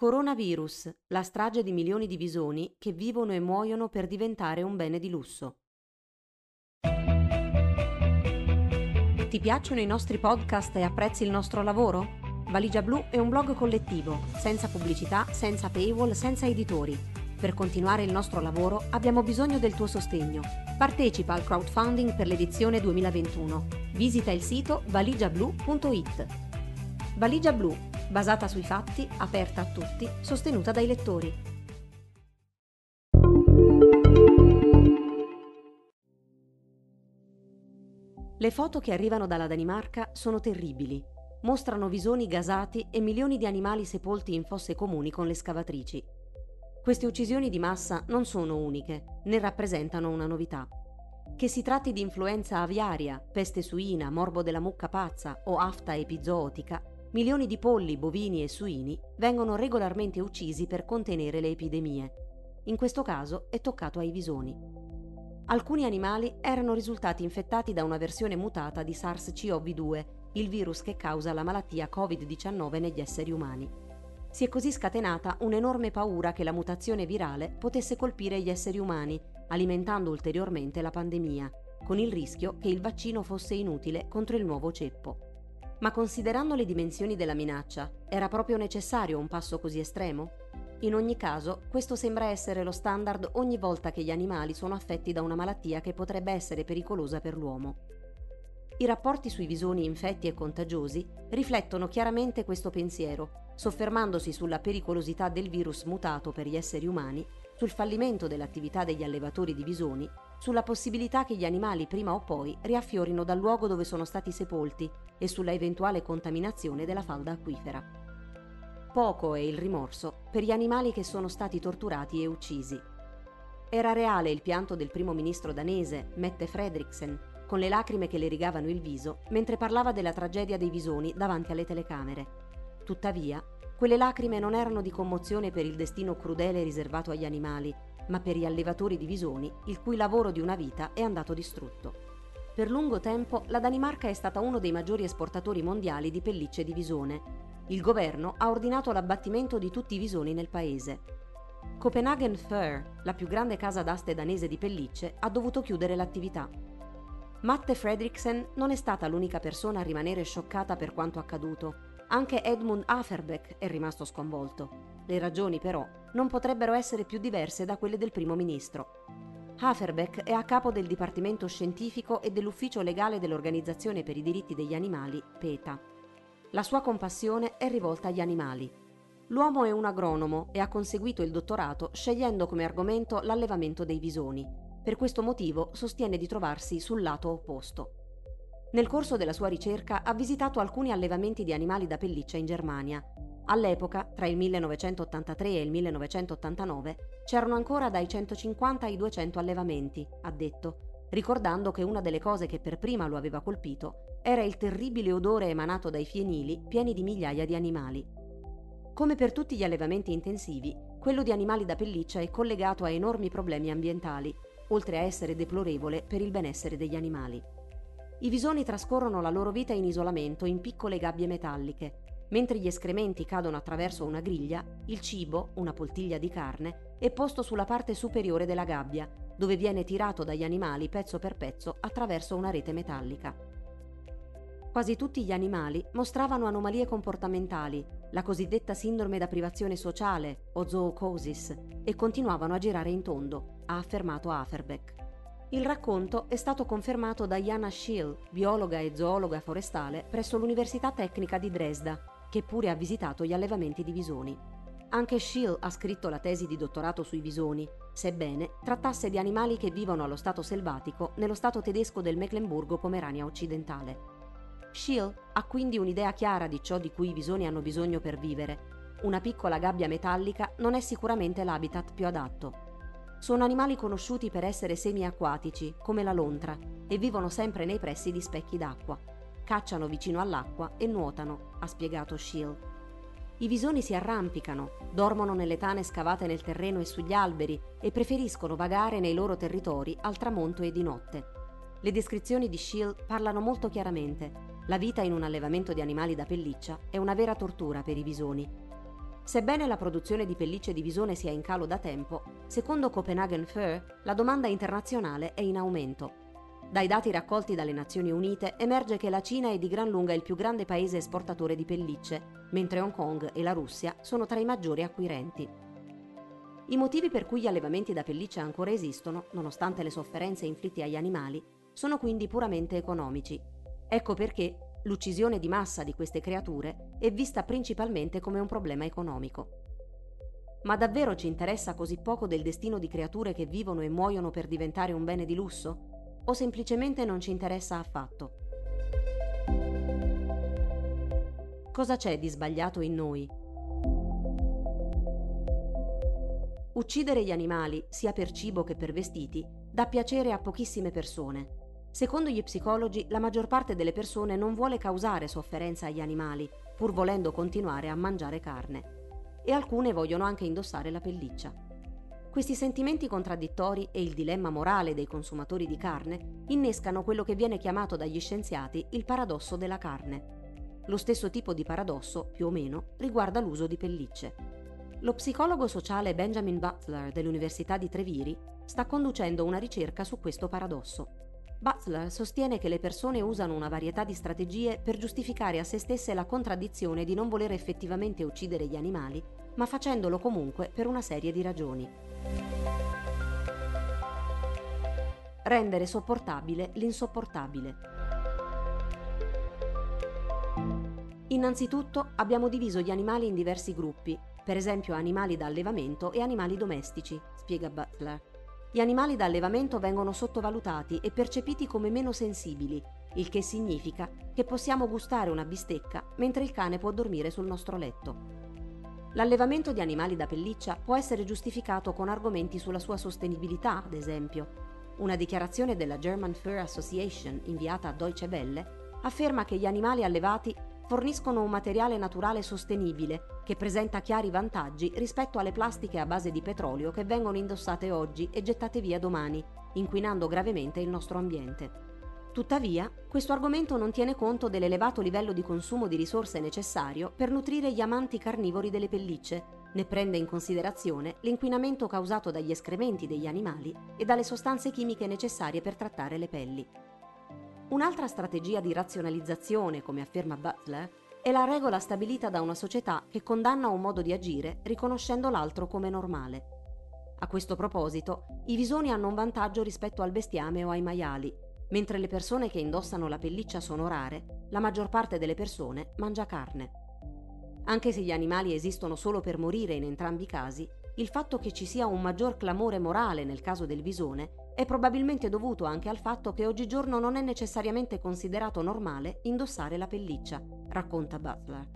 Coronavirus, la strage di milioni di visoni che vivono e muoiono per diventare un bene di lusso. Ti piacciono i nostri podcast e apprezzi il nostro lavoro? Valigia Blu è un blog collettivo, senza pubblicità, senza paywall, senza editori. Per continuare il nostro lavoro abbiamo bisogno del tuo sostegno. Partecipa al crowdfunding per l'edizione 2021. Visita il sito valigiablu.it. Valigia Blu, basata sui fatti, aperta a tutti, sostenuta dai lettori. Le foto che arrivano dalla Danimarca sono terribili mostrano visoni gasati e milioni di animali sepolti in fosse comuni con le scavatrici. Queste uccisioni di massa non sono uniche, né rappresentano una novità. Che si tratti di influenza aviaria, peste suina, morbo della mucca pazza o afta epizootica, milioni di polli, bovini e suini vengono regolarmente uccisi per contenere le epidemie. In questo caso è toccato ai visoni. Alcuni animali erano risultati infettati da una versione mutata di SARS-CoV-2 il virus che causa la malattia Covid-19 negli esseri umani. Si è così scatenata un'enorme paura che la mutazione virale potesse colpire gli esseri umani, alimentando ulteriormente la pandemia, con il rischio che il vaccino fosse inutile contro il nuovo ceppo. Ma considerando le dimensioni della minaccia, era proprio necessario un passo così estremo? In ogni caso, questo sembra essere lo standard ogni volta che gli animali sono affetti da una malattia che potrebbe essere pericolosa per l'uomo. I rapporti sui visoni infetti e contagiosi riflettono chiaramente questo pensiero, soffermandosi sulla pericolosità del virus mutato per gli esseri umani, sul fallimento dell'attività degli allevatori di visoni, sulla possibilità che gli animali prima o poi riaffiorino dal luogo dove sono stati sepolti e sulla eventuale contaminazione della falda acquifera. Poco è il rimorso per gli animali che sono stati torturati e uccisi. Era reale il pianto del primo ministro danese, Mette Fredriksen, con le lacrime che le rigavano il viso, mentre parlava della tragedia dei visoni davanti alle telecamere. Tuttavia, quelle lacrime non erano di commozione per il destino crudele riservato agli animali, ma per gli allevatori di visoni, il cui lavoro di una vita è andato distrutto. Per lungo tempo la Danimarca è stata uno dei maggiori esportatori mondiali di pellicce di visone. Il governo ha ordinato l'abbattimento di tutti i visoni nel paese. Copenhagen Fur, la più grande casa d'aste danese di pellicce, ha dovuto chiudere l'attività. Matte Fredriksen non è stata l'unica persona a rimanere scioccata per quanto accaduto. Anche Edmund Aferbeck è rimasto sconvolto. Le ragioni, però, non potrebbero essere più diverse da quelle del primo ministro. Haferbeck è a capo del Dipartimento Scientifico e dell'Ufficio Legale dell'Organizzazione per i diritti degli animali, PETA. La sua compassione è rivolta agli animali. L'uomo è un agronomo e ha conseguito il dottorato scegliendo come argomento l'allevamento dei visoni. Per questo motivo sostiene di trovarsi sul lato opposto. Nel corso della sua ricerca ha visitato alcuni allevamenti di animali da pelliccia in Germania. All'epoca, tra il 1983 e il 1989, c'erano ancora dai 150 ai 200 allevamenti, ha detto, ricordando che una delle cose che per prima lo aveva colpito era il terribile odore emanato dai fienili pieni di migliaia di animali. Come per tutti gli allevamenti intensivi, quello di animali da pelliccia è collegato a enormi problemi ambientali oltre a essere deplorevole per il benessere degli animali. I visoni trascorrono la loro vita in isolamento in piccole gabbie metalliche. Mentre gli escrementi cadono attraverso una griglia, il cibo, una poltiglia di carne, è posto sulla parte superiore della gabbia, dove viene tirato dagli animali pezzo per pezzo attraverso una rete metallica. Quasi tutti gli animali mostravano anomalie comportamentali, la cosiddetta sindrome da privazione sociale o zoocosis, e continuavano a girare in tondo, ha affermato Aferbeck. Il racconto è stato confermato da Jana Schill, biologa e zoologa forestale presso l'Università Tecnica di Dresda, che pure ha visitato gli allevamenti di visoni. Anche Schill ha scritto la tesi di dottorato sui visoni, sebbene trattasse di animali che vivono allo stato selvatico nello stato tedesco del Mecklenburgo-Pomerania occidentale. Schill ha quindi un'idea chiara di ciò di cui i visoni hanno bisogno per vivere. Una piccola gabbia metallica non è sicuramente l'habitat più adatto. Sono animali conosciuti per essere semiacquatici, come la lontra, e vivono sempre nei pressi di specchi d'acqua. Cacciano vicino all'acqua e nuotano, ha spiegato Schill. I visoni si arrampicano, dormono nelle tane scavate nel terreno e sugli alberi e preferiscono vagare nei loro territori al tramonto e di notte. Le descrizioni di Schill parlano molto chiaramente. La vita in un allevamento di animali da pelliccia è una vera tortura per i visoni. Sebbene la produzione di pellicce di visone sia in calo da tempo, secondo Copenhagen Fur la domanda internazionale è in aumento. Dai dati raccolti dalle Nazioni Unite emerge che la Cina è di gran lunga il più grande paese esportatore di pellicce, mentre Hong Kong e la Russia sono tra i maggiori acquirenti. I motivi per cui gli allevamenti da pellicce ancora esistono, nonostante le sofferenze inflitte agli animali, sono quindi puramente economici. Ecco perché L'uccisione di massa di queste creature è vista principalmente come un problema economico. Ma davvero ci interessa così poco del destino di creature che vivono e muoiono per diventare un bene di lusso? O semplicemente non ci interessa affatto? Cosa c'è di sbagliato in noi? Uccidere gli animali, sia per cibo che per vestiti, dà piacere a pochissime persone Secondo gli psicologi, la maggior parte delle persone non vuole causare sofferenza agli animali, pur volendo continuare a mangiare carne. E alcune vogliono anche indossare la pelliccia. Questi sentimenti contraddittori e il dilemma morale dei consumatori di carne innescano quello che viene chiamato dagli scienziati il paradosso della carne. Lo stesso tipo di paradosso, più o meno, riguarda l'uso di pellicce. Lo psicologo sociale Benjamin Butler dell'Università di Treviri sta conducendo una ricerca su questo paradosso. Butler sostiene che le persone usano una varietà di strategie per giustificare a se stesse la contraddizione di non voler effettivamente uccidere gli animali, ma facendolo comunque per una serie di ragioni. Rendere sopportabile l'insopportabile. Innanzitutto abbiamo diviso gli animali in diversi gruppi, per esempio animali da allevamento e animali domestici, spiega Butler. Gli animali da allevamento vengono sottovalutati e percepiti come meno sensibili, il che significa che possiamo gustare una bistecca mentre il cane può dormire sul nostro letto. L'allevamento di animali da pelliccia può essere giustificato con argomenti sulla sua sostenibilità, ad esempio. Una dichiarazione della German Fur Association inviata a Deutsche Welle afferma che gli animali allevati forniscono un materiale naturale sostenibile che presenta chiari vantaggi rispetto alle plastiche a base di petrolio che vengono indossate oggi e gettate via domani, inquinando gravemente il nostro ambiente. Tuttavia, questo argomento non tiene conto dell'elevato livello di consumo di risorse necessario per nutrire gli amanti carnivori delle pellicce, né prende in considerazione l'inquinamento causato dagli escrementi degli animali e dalle sostanze chimiche necessarie per trattare le pelli. Un'altra strategia di razionalizzazione, come afferma Butler, è la regola stabilita da una società che condanna un modo di agire riconoscendo l'altro come normale. A questo proposito, i visoni hanno un vantaggio rispetto al bestiame o ai maiali. Mentre le persone che indossano la pelliccia sono rare, la maggior parte delle persone mangia carne. Anche se gli animali esistono solo per morire in entrambi i casi, il fatto che ci sia un maggior clamore morale nel caso del visone è probabilmente dovuto anche al fatto che oggigiorno non è necessariamente considerato normale indossare la pelliccia, racconta Butler.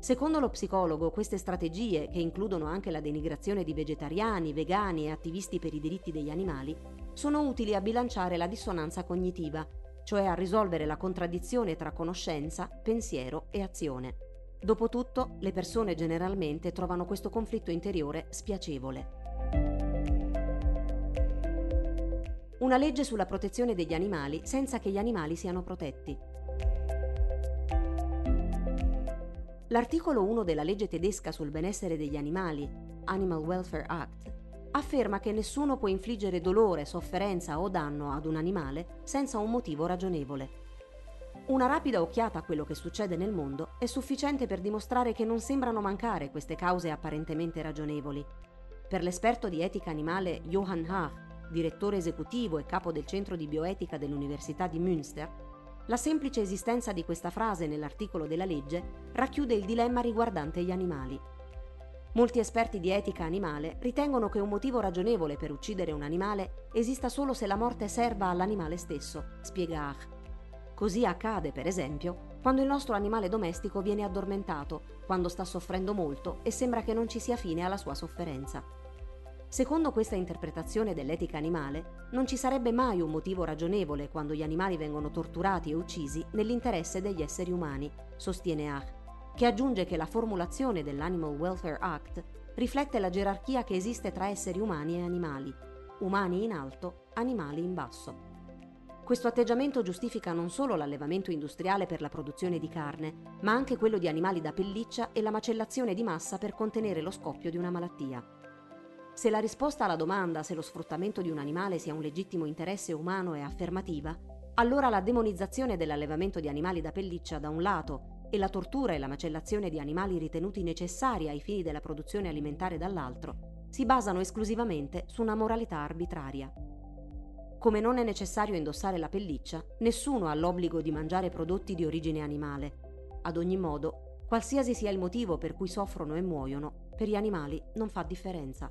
Secondo lo psicologo, queste strategie, che includono anche la denigrazione di vegetariani, vegani e attivisti per i diritti degli animali, sono utili a bilanciare la dissonanza cognitiva, cioè a risolvere la contraddizione tra conoscenza, pensiero e azione. Dopotutto, le persone generalmente trovano questo conflitto interiore spiacevole una legge sulla protezione degli animali senza che gli animali siano protetti. L'articolo 1 della legge tedesca sul benessere degli animali, Animal Welfare Act, afferma che nessuno può infliggere dolore, sofferenza o danno ad un animale senza un motivo ragionevole. Una rapida occhiata a quello che succede nel mondo è sufficiente per dimostrare che non sembrano mancare queste cause apparentemente ragionevoli. Per l'esperto di etica animale Johann Haag, direttore esecutivo e capo del centro di bioetica dell'Università di Münster, la semplice esistenza di questa frase nell'articolo della legge racchiude il dilemma riguardante gli animali. Molti esperti di etica animale ritengono che un motivo ragionevole per uccidere un animale esista solo se la morte serva all'animale stesso, spiega Ach. Così accade, per esempio, quando il nostro animale domestico viene addormentato, quando sta soffrendo molto e sembra che non ci sia fine alla sua sofferenza. Secondo questa interpretazione dell'etica animale, non ci sarebbe mai un motivo ragionevole quando gli animali vengono torturati e uccisi nell'interesse degli esseri umani, sostiene Ach, che aggiunge che la formulazione dell'Animal Welfare Act riflette la gerarchia che esiste tra esseri umani e animali, umani in alto, animali in basso. Questo atteggiamento giustifica non solo l'allevamento industriale per la produzione di carne, ma anche quello di animali da pelliccia e la macellazione di massa per contenere lo scoppio di una malattia. Se la risposta alla domanda se lo sfruttamento di un animale sia un legittimo interesse umano è affermativa, allora la demonizzazione dell'allevamento di animali da pelliccia da un lato e la tortura e la macellazione di animali ritenuti necessari ai fini della produzione alimentare dall'altro si basano esclusivamente su una moralità arbitraria. Come non è necessario indossare la pelliccia, nessuno ha l'obbligo di mangiare prodotti di origine animale. Ad ogni modo, qualsiasi sia il motivo per cui soffrono e muoiono, per gli animali non fa differenza.